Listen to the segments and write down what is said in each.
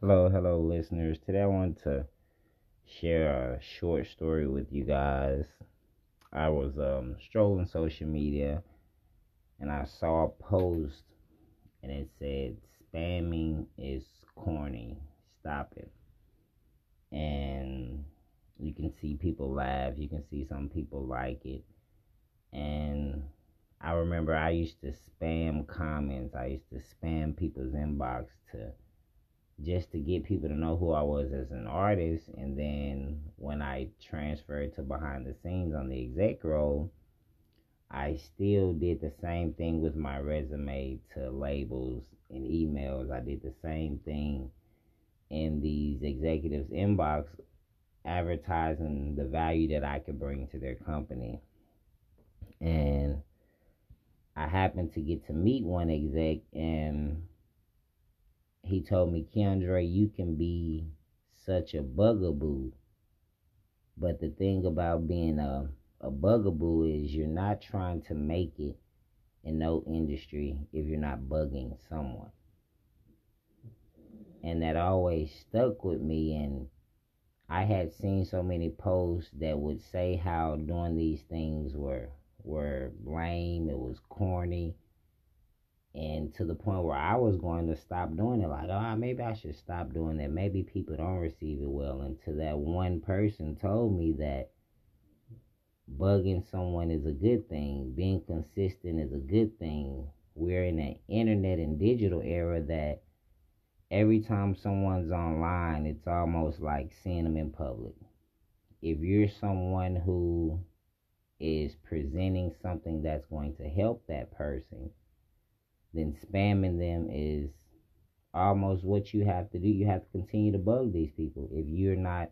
Hello, hello, listeners. Today I want to share a short story with you guys. I was um, strolling social media and I saw a post and it said, Spamming is corny. Stop it. And you can see people laugh, you can see some people like it. And I remember I used to spam comments, I used to spam people's inbox to just to get people to know who I was as an artist. And then when I transferred to behind the scenes on the exec role, I still did the same thing with my resume to labels and emails. I did the same thing in these executives' inbox, advertising the value that I could bring to their company. And I happened to get to meet one exec and he told me, Keandre, you can be such a bugaboo. But the thing about being a, a bugaboo is you're not trying to make it in no industry if you're not bugging someone. And that always stuck with me. And I had seen so many posts that would say how doing these things were were lame, it was corny and to the point where I was going to stop doing it. Like, oh, maybe I should stop doing that. Maybe people don't receive it well. Until that one person told me that bugging someone is a good thing, being consistent is a good thing. We're in an internet and digital era that every time someone's online, it's almost like seeing them in public. If you're someone who is presenting something that's going to help that person, then spamming them is almost what you have to do. You have to continue to bug these people if you're not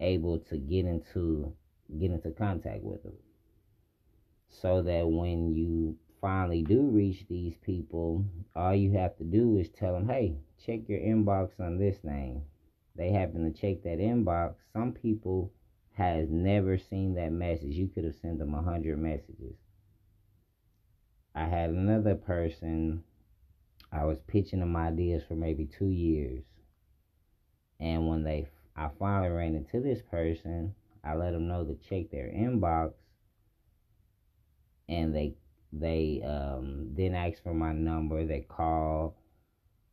able to get into get into contact with them. So that when you finally do reach these people, all you have to do is tell them, "Hey, check your inbox on this name." They happen to check that inbox. Some people has never seen that message. You could have sent them a hundred messages I had another person, I was pitching them ideas for maybe two years. And when they, I finally ran into this person, I let them know to check their inbox. And they, they um, then asked for my number. They called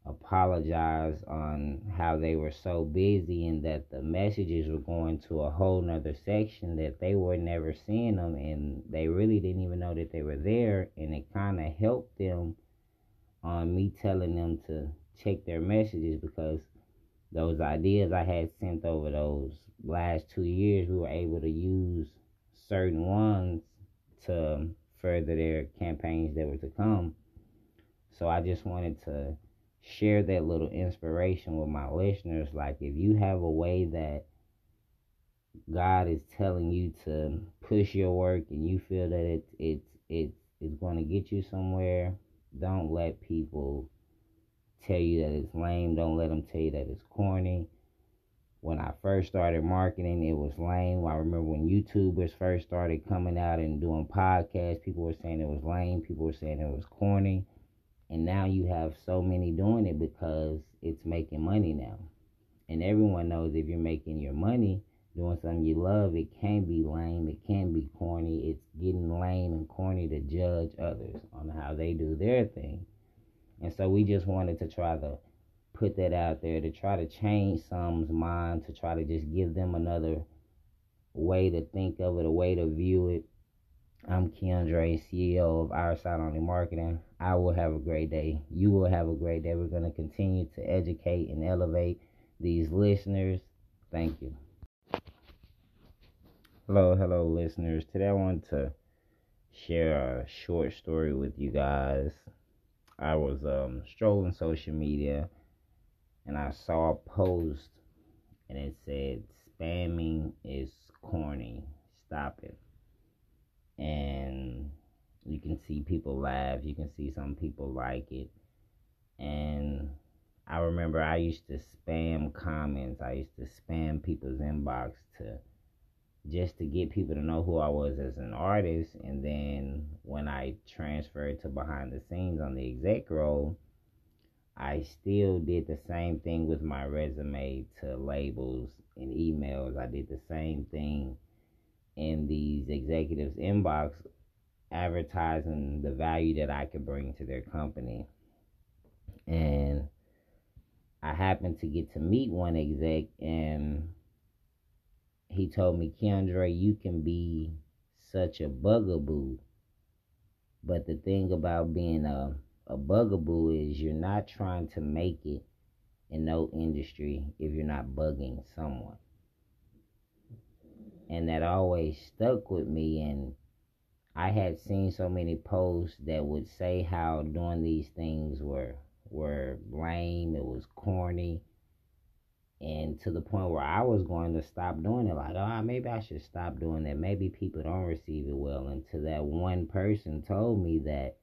apologize on how they were so busy and that the messages were going to a whole nother section that they were never seeing them and they really didn't even know that they were there and it kind of helped them on me telling them to check their messages because those ideas I had sent over those last two years we were able to use certain ones to further their campaigns that were to come. So I just wanted to share that little inspiration with my listeners. Like, if you have a way that God is telling you to push your work and you feel that it's it's it's it's going to get you somewhere, don't let people tell you that it's lame. Don't let them tell you that it's corny. When I first started marketing, it was lame. I remember when YouTubers first started coming out and doing podcasts, people were saying it was lame. People were saying it was corny. And now you have so many doing it because it's making money now. And everyone knows if you're making your money doing something you love, it can be lame, it can be corny. It's getting lame and corny to judge others on how they do their thing. And so we just wanted to try to put that out there to try to change someone's mind, to try to just give them another way to think of it, a way to view it, I'm Keandre, CEO of Our Side Only Marketing. I will have a great day. You will have a great day. We're going to continue to educate and elevate these listeners. Thank you. Hello, hello, listeners. Today I want to share a short story with you guys. I was um, strolling social media and I saw a post and it said, Spamming is corny. Stop it and you can see people laugh you can see some people like it and i remember i used to spam comments i used to spam people's inbox to just to get people to know who i was as an artist and then when i transferred to behind the scenes on the exec role I still did the same thing with my resume to labels and emails. I did the same thing in these executives' inbox, advertising the value that I could bring to their company. And I happened to get to meet one exec, and he told me, Keandre, you can be such a bugaboo. But the thing about being a, a bugaboo is you're not trying to make it in no industry if you're not bugging someone. And that always stuck with me. And I had seen so many posts that would say how doing these things were were lame, it was corny and to the point where I was going to stop doing it. Like, oh, maybe I should stop doing that. Maybe people don't receive it well. To that one person told me that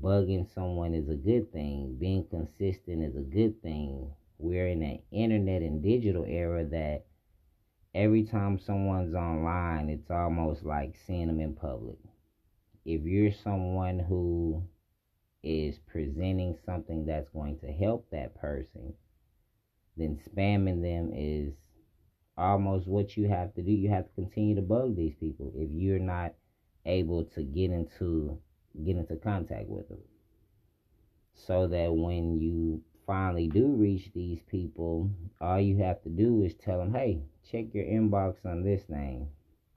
bugging someone is a good thing, being consistent is a good thing. We're in an internet and digital era that every time someone's online, it's almost like seeing them in public. If you're someone who is presenting something that's going to help that person, then spamming them is almost what you have to do. You have to continue to bug these people if you're not able to get into get into contact with them. So that when you finally do reach these people, all you have to do is tell them, "Hey, check your inbox on this name."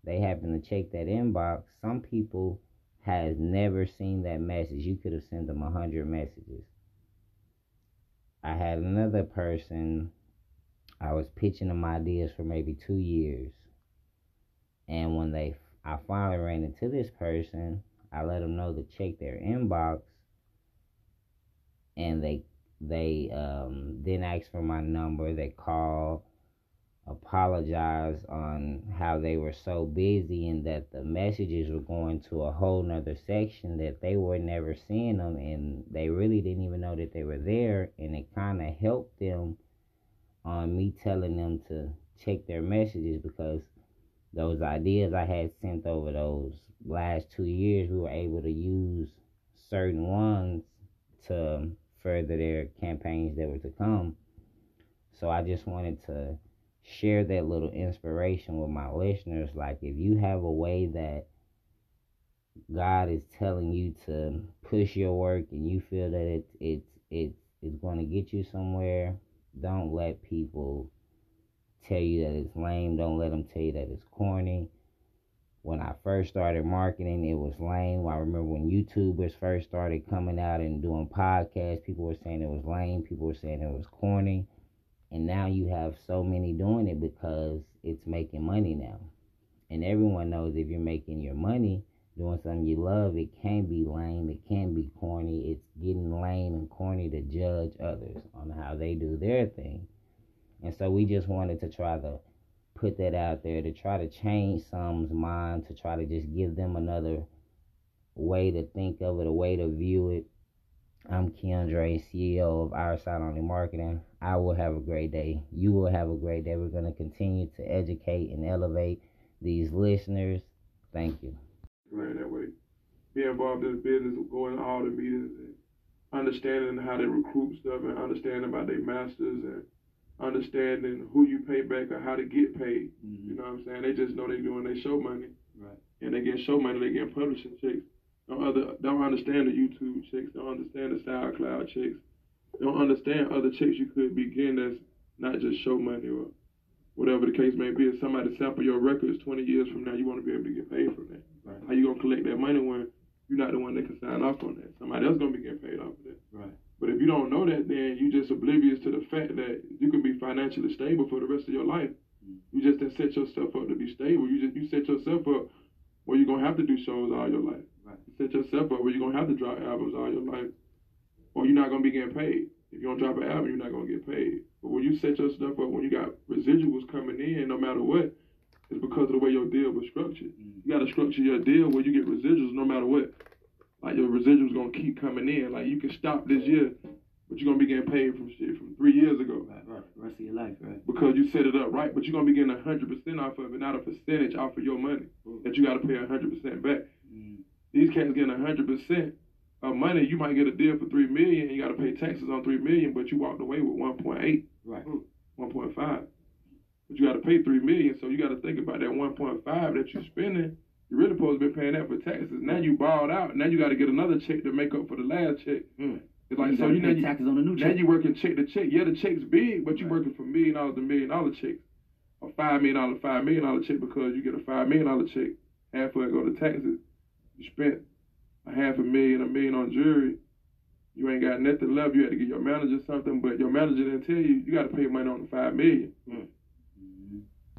They happen to check that inbox. Some people has never seen that message. You could have sent them a hundred messages. I had another person, I was pitching them ideas for maybe two years. And when they, I finally ran into this person, I let them know to check their inbox. And they, they um, then asked for my number. They called apologized on how they were so busy and that the messages were going to a whole nother section that they were never seeing them and they really didn't even know that they were there and it kind of helped them on me telling them to check their messages because those ideas I had sent over those last two years we were able to use certain ones to further their campaigns that were to come so I just wanted to share that little inspiration with my listeners. Like, if you have a way that God is telling you to push your work and you feel that it's it's it's it's going to get you somewhere, don't let people tell you that it's lame. Don't let them tell you that it's corny. When I first started marketing, it was lame. I remember when YouTubers first started coming out and doing podcasts, people were saying it was lame. People were saying it was corny. And now you have so many doing it because it's making money now. And everyone knows if you're making your money doing something you love, it can be lame, it can be corny. It's getting lame and corny to judge others on how they do their thing. And so we just wanted to try to put that out there to try to change someone's mind, to try to just give them another way to think of it, a way to view it, I'm Keandre, CEO of Our Side Only Marketing. I will have a great day. You will have a great day. We're going to continue to educate and elevate these listeners. Thank you. Right that way. Be involved in the business, going to all the meetings and understanding how they recruit stuff and understanding about their masters and understanding who you pay back or how to get paid. Mm-hmm. You know what I'm saying? They just know they're doing their show money. Right. And they get show money, they get publishing checks don't other don't understand the YouTube chicks, don't understand the SoundCloud chicks, don't understand other chicks you could be getting that's not just show money or whatever the case may be. If somebody sample your records 20 years from now, you want to be able to get paid from that. Right. How you gonna collect that money when you're not the one that can sign off on that? Somebody else gonna be getting paid off of that. Right. But if you don't know that, then you're just oblivious to the fact that you can be financially stable for the rest of your life. You just didn't set yourself up to be stable. You just you set yourself up where you're gonna have to do shows all your life. Right. Set yourself up where you're gonna have to drop albums all your life, or you're not gonna be getting paid. If you don't drop an album, you're not gonna get paid. But when you set your stuff up, when you got residuals coming in, no matter what, it's because of the way your deal was structured. Mm. You gotta structure your deal where you get residuals no matter what. Like your residuals gonna keep coming in. Like you can stop this year, but you're gonna be getting paid from shit from three years ago. Right, right. Rest of your life, right? Because you set it up right, but you're gonna be getting hundred percent off of it, not a percentage off of your money mm. that you gotta pay hundred percent back. Mm. These cats getting hundred percent of money, you might get a deal for three million. You got to pay taxes on three million, but you walked away with one point eight, Right. one point five. But you got to pay three million, so you got to think about that one point five that you're spending. You really supposed to be paying that for taxes. Now you balled out. Now you got to get another check to make up for the last check. Mm. It's like you so you know pay you, taxes on the new now check. you working check to check. Yeah, the check's big, but you Right. working for million dollars to million dollar check, A five million dollar, five million dollar check because you get a five million dollar check. Half of it go to taxes. You spent a half a million, a million on jewelry. You ain't got nothing left. You had to get your manager something, but your manager didn't tell you you got to pay money on the five million. Mm.